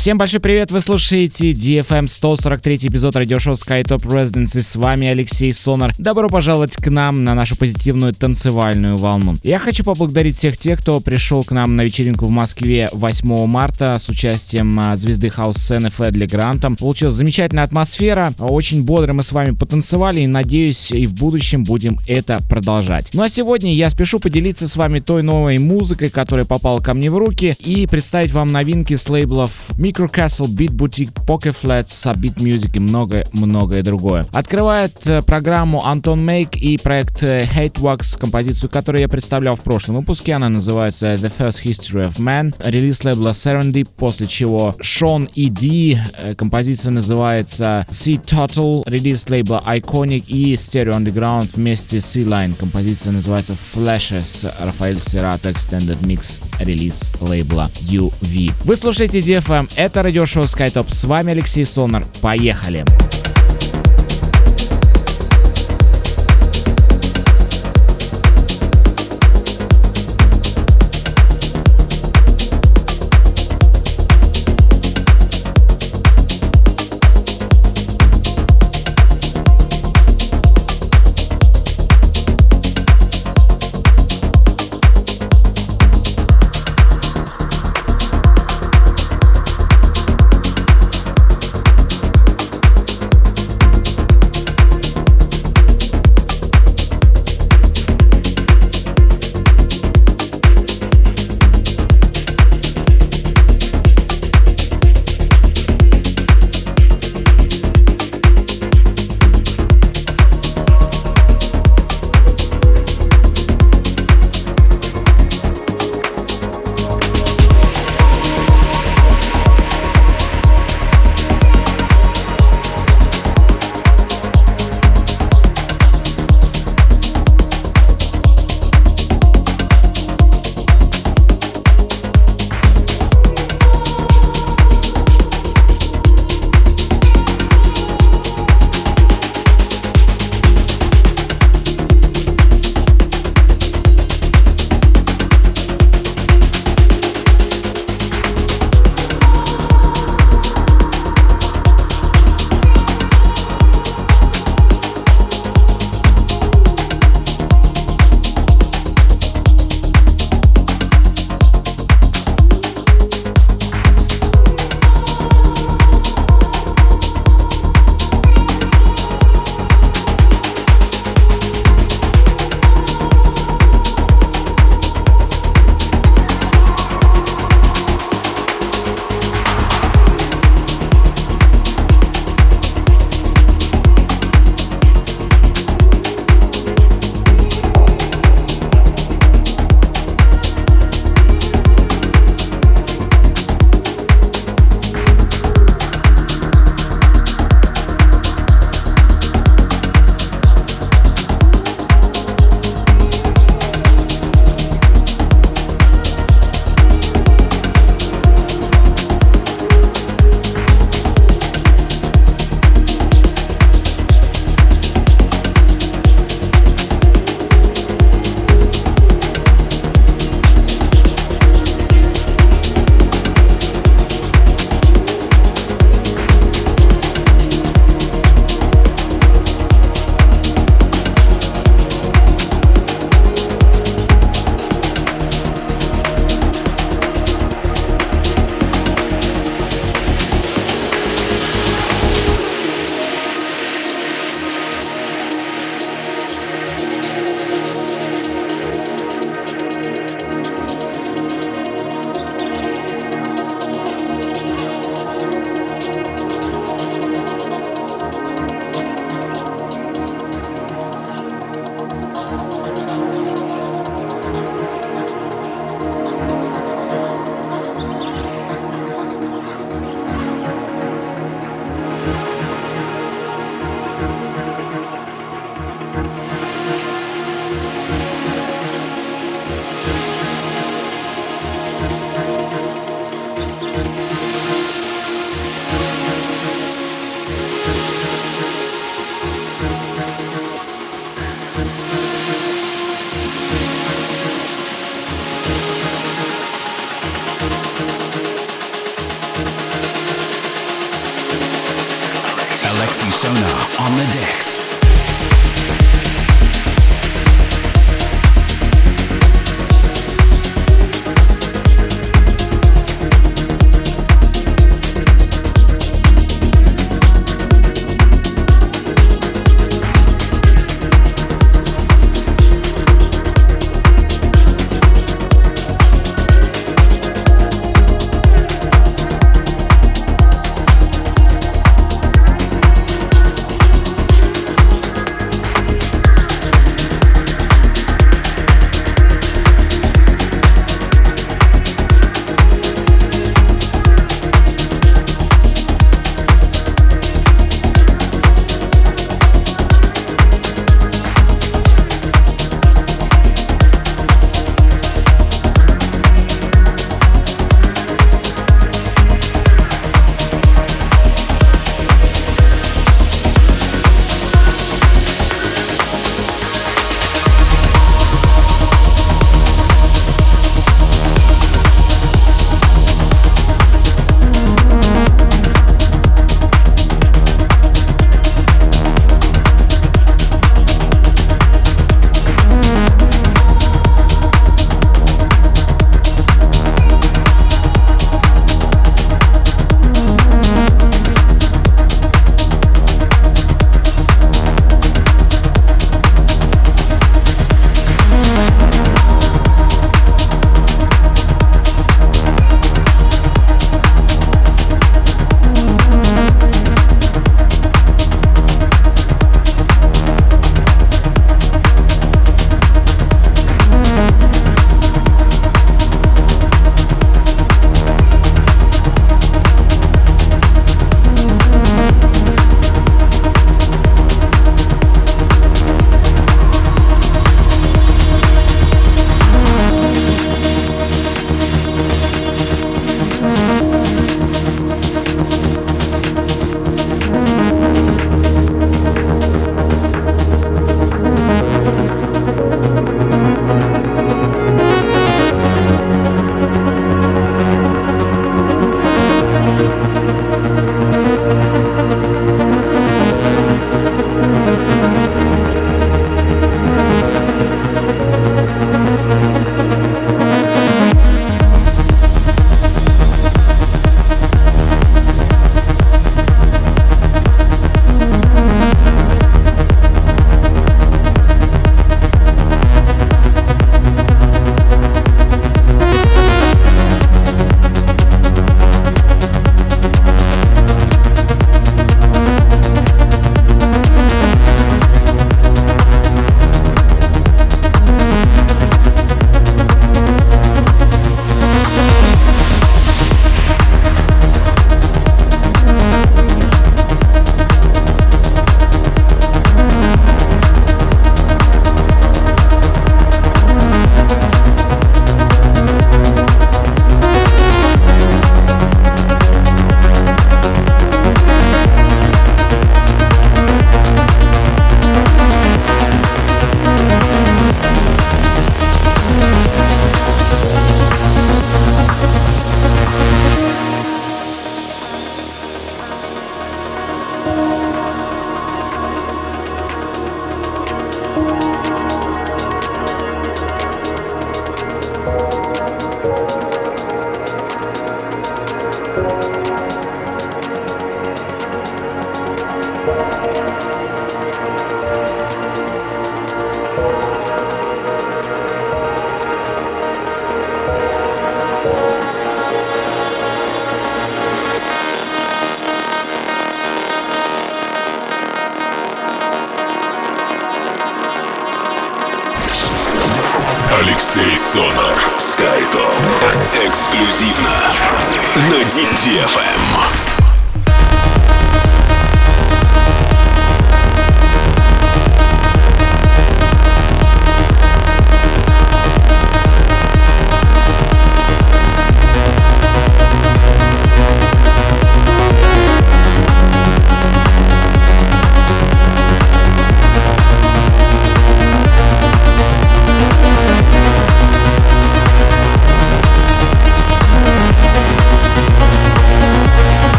Всем большой привет, вы слушаете DFM 143 эпизод радиошоу SkyTop Residency. С вами Алексей Сонар. Добро пожаловать к нам на нашу позитивную танцевальную волну. Я хочу поблагодарить всех тех, кто пришел к нам на вечеринку в Москве 8 марта с участием а, звезды хаус-сцены Федли Грантом. Получилась замечательная атмосфера, очень бодро мы с вами потанцевали и надеюсь и в будущем будем это продолжать. Ну а сегодня я спешу поделиться с вами той новой музыкой, которая попала ко мне в руки и представить вам новинки с лейблов Micro Castle, Beat Boutique, Pocket Flats, Subbeat Music и многое-многое другое. Открывает э, программу Антон Мейк и проект э, Hate Wax, композицию, которую я представлял в прошлом выпуске. Она называется The First History of Man, релиз лейбла Serendip, после чего Шон и Ди, композиция называется Sea Total, релиз лейбла Iconic и Stereo Underground вместе с C-Line, композиция называется Flashes, Рафаэль Серато Extended Mix, релиз лейбла UV. Вы слушаете DFM, это радиошоу SkyTop. С вами Алексей Сонар. Поехали! Поехали! Alexi Sona on the decks.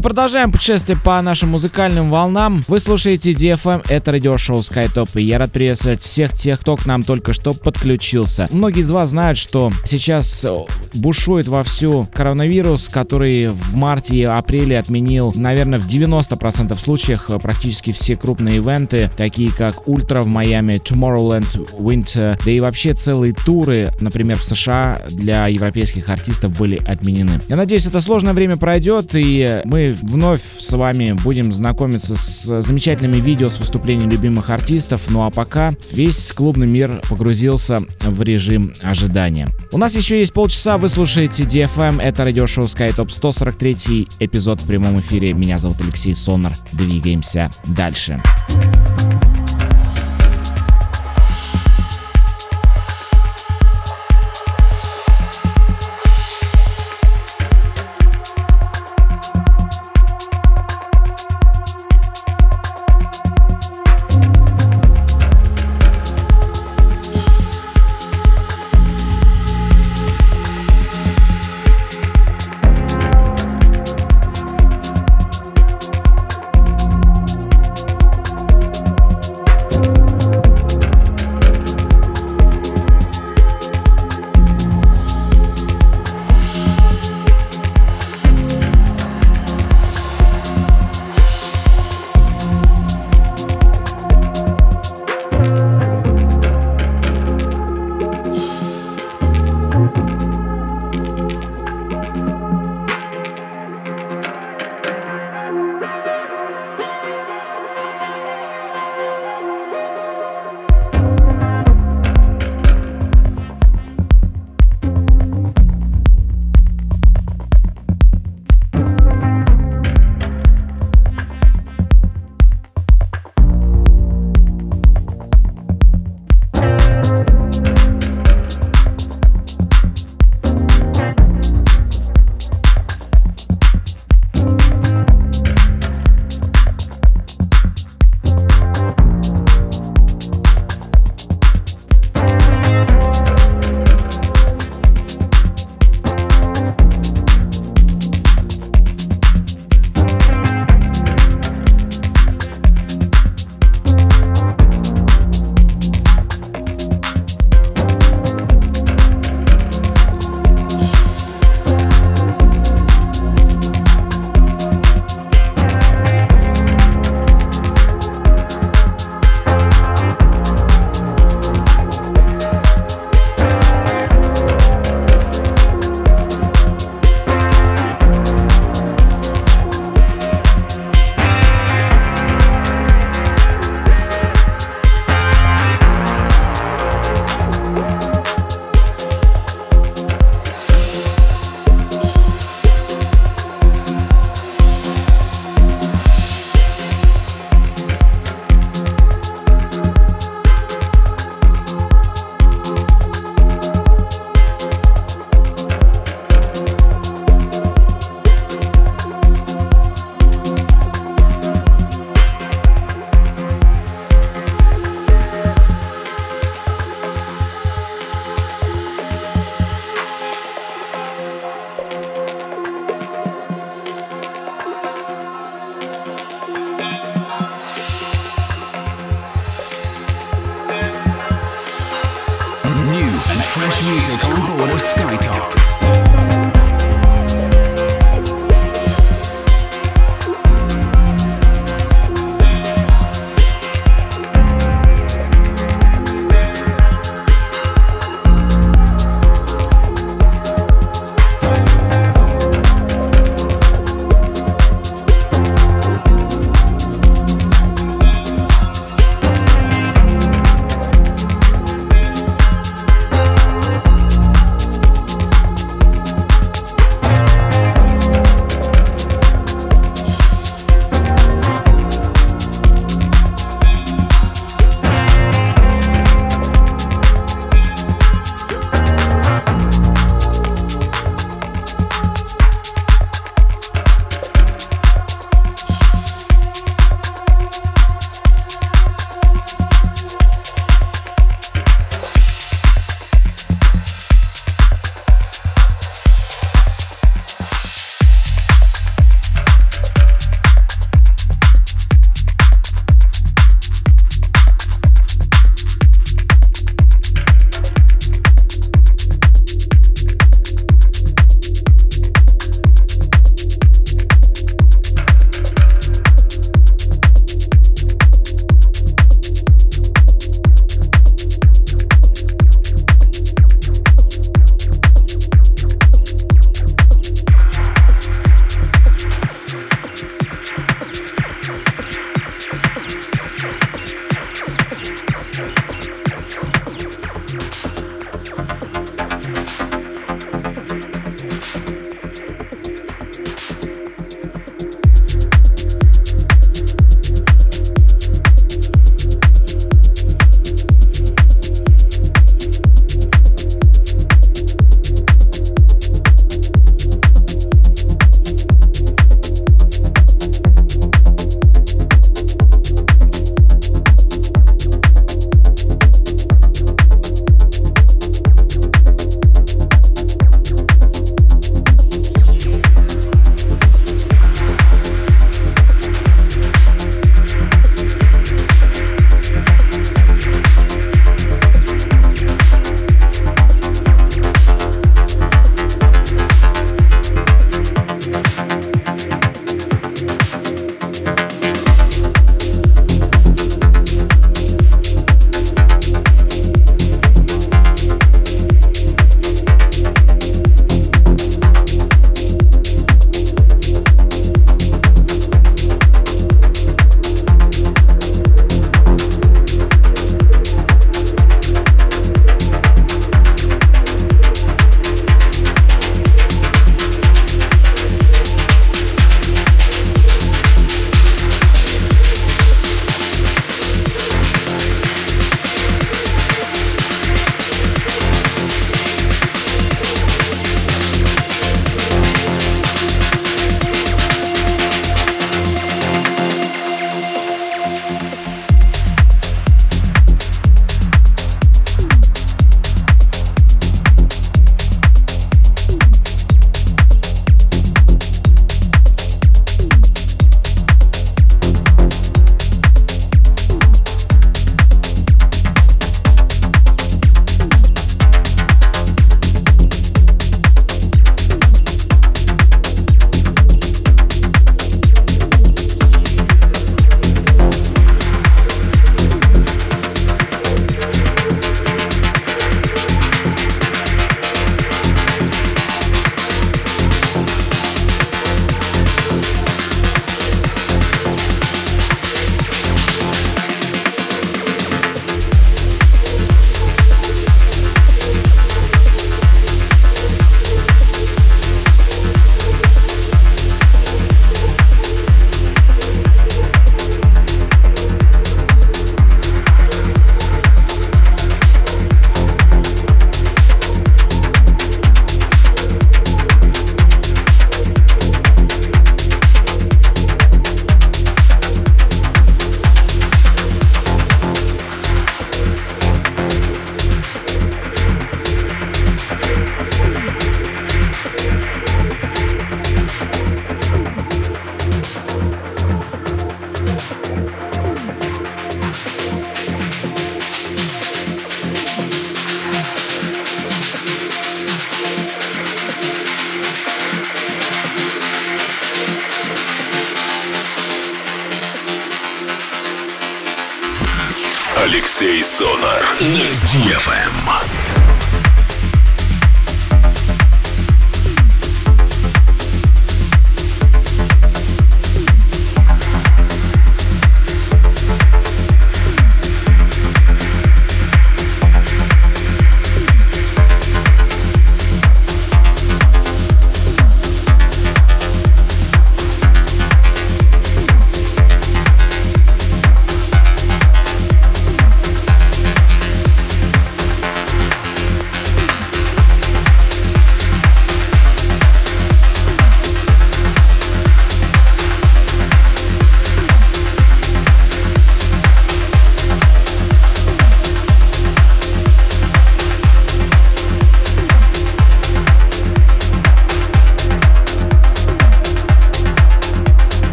Мы продолжаем путешествие по нашим музыкальным волнам. Вы слушаете DFM, это радиошоу SkyTop, и я рад приветствовать всех тех, кто к нам только что подключился. Многие из вас знают, что сейчас бушует вовсю коронавирус, который в марте и апреле отменил, наверное, в 90% случаях практически все крупные ивенты, такие как Ультра в Майами, Tomorrowland, Winter, да и вообще целые туры, например, в США для европейских артистов были отменены. Я надеюсь, это сложное время пройдет, и мы вновь с вами будем знакомиться с замечательными видео с выступлением любимых артистов, ну а пока весь клубный мир погрузился в режим ожидания. У нас еще есть полчаса, вы слушаете DFM, это радиошоу SkyTop 143 эпизод в прямом эфире. Меня зовут Алексей Сонар. Двигаемся дальше. Дальше.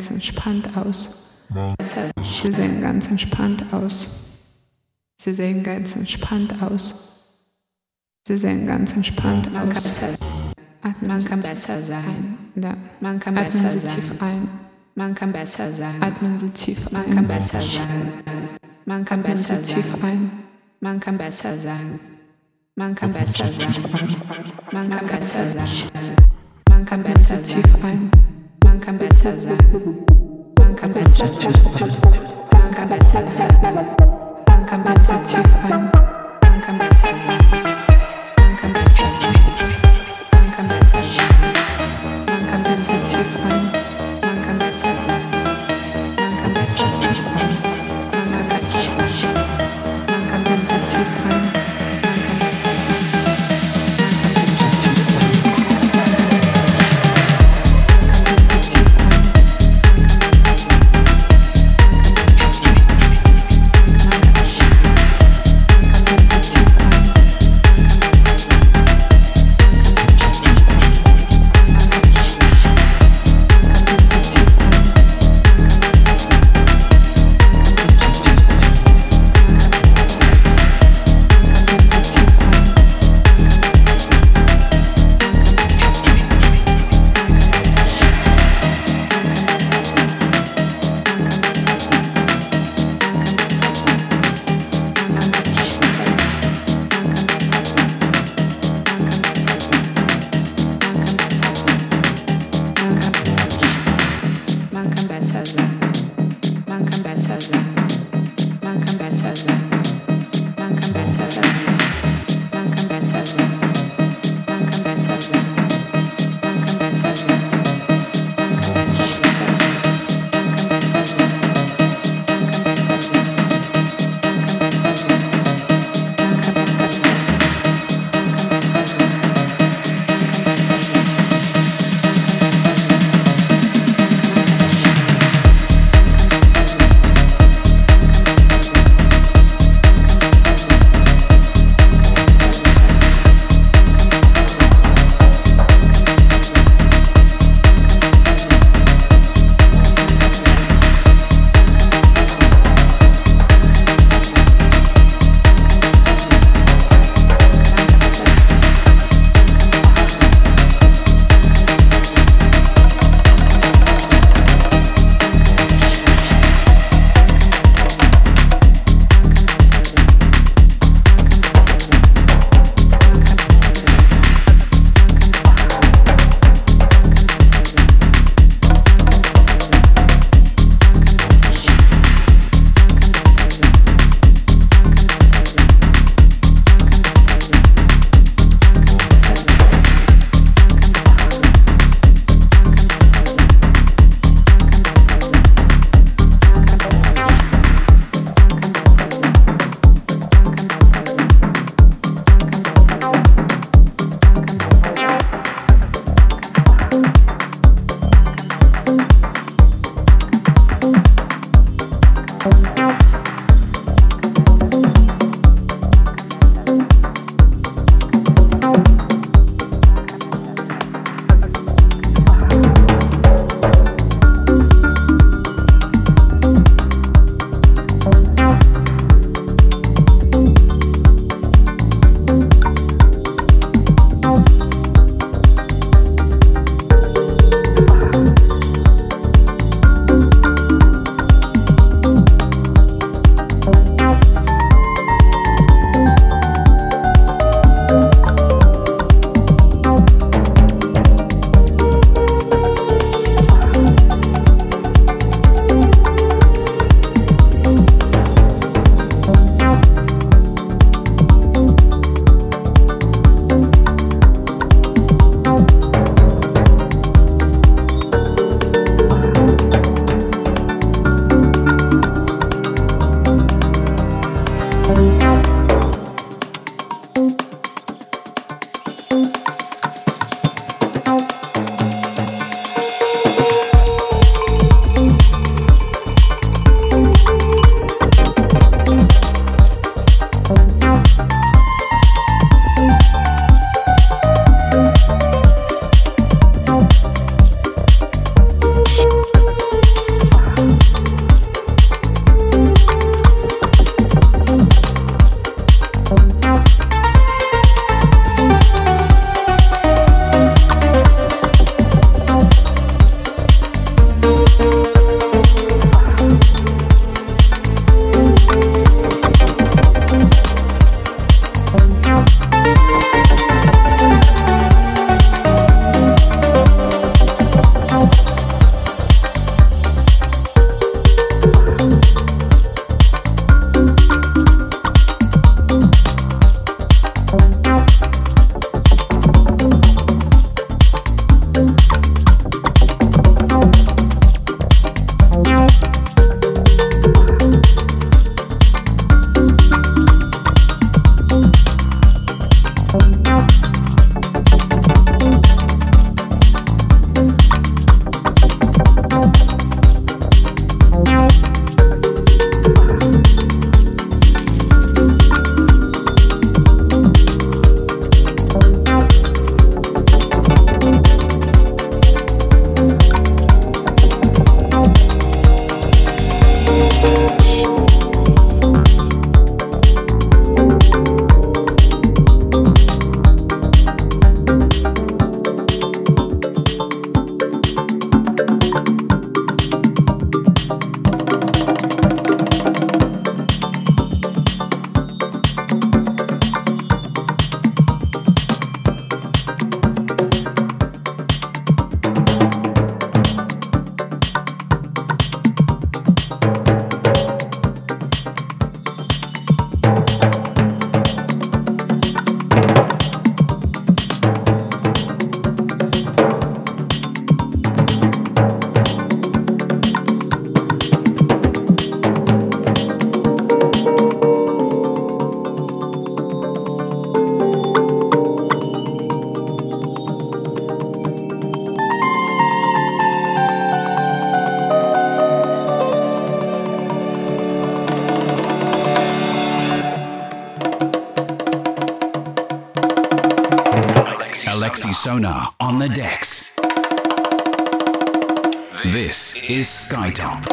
Ganz entspannt aus. Sie sehen ganz entspannt aus. Sie sehen ganz entspannt aus. Sie sehen ganz entspannt aus. Atmen Man kann besser sein. ein. Ja. Man kann Atmen besser Sie sein. tief ein. Man kann besser sein. Atmen Sie tief Man ein. kann besser sein. Man kann Atmen besser Sie tief sein. ein. Man kann besser sein. Man kann besser sein. Man kann besser sein. Man kann besser tief ein. Banka bez sensy, banka bez sensy, banka bez sensy. Sonar on the decks. This is Skytop.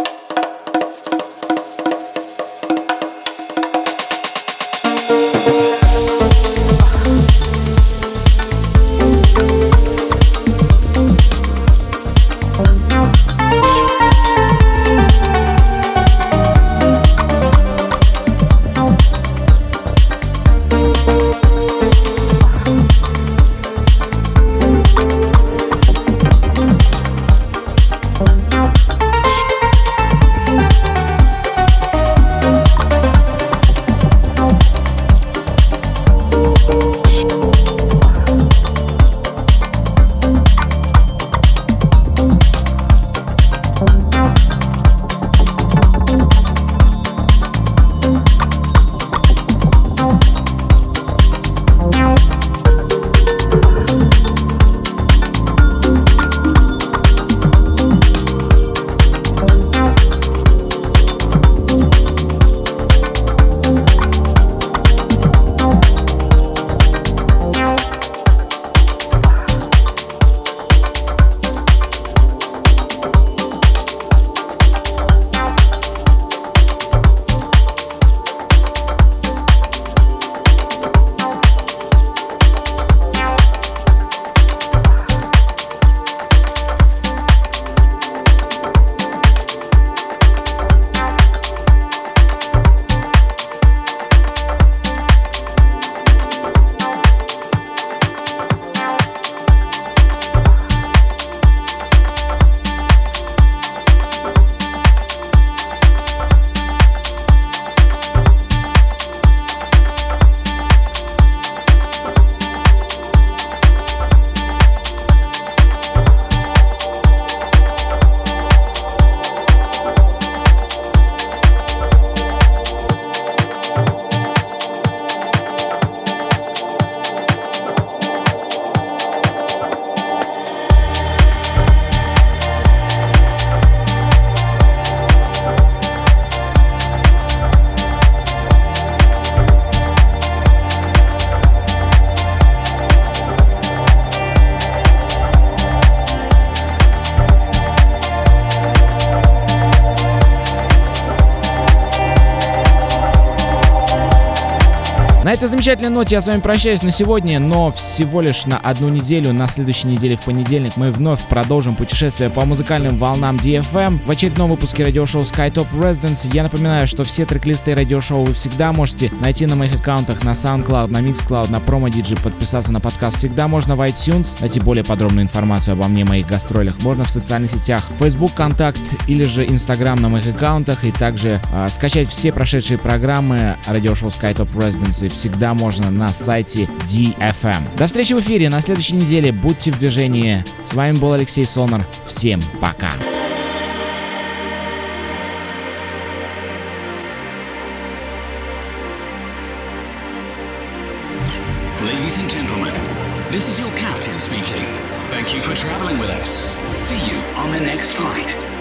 Замечательной ноте я с вами прощаюсь на сегодня, но всего лишь на одну неделю. На следующей неделе в понедельник мы вновь продолжим путешествие по музыкальным волнам DFM в очередном выпуске радиошоу SkyTop Residence. Я напоминаю, что все трек-листы радиошоу вы всегда можете найти на моих аккаунтах на SoundCloud, на Mixcloud, на Promo DJ, подписаться на подкаст всегда можно в iTunes, найти более подробную информацию обо мне, моих гастролях можно в социальных сетях Facebook, Контакт или же Instagram на моих аккаунтах и также э, скачать все прошедшие программы радиошоу SkyTop Residence всегда можно на сайте DFM. До встречи в эфире на следующей неделе. Будьте в движении. С вами был Алексей Сонар. Всем пока. This is your captain speaking. Thank you for traveling with us. See you on the next flight.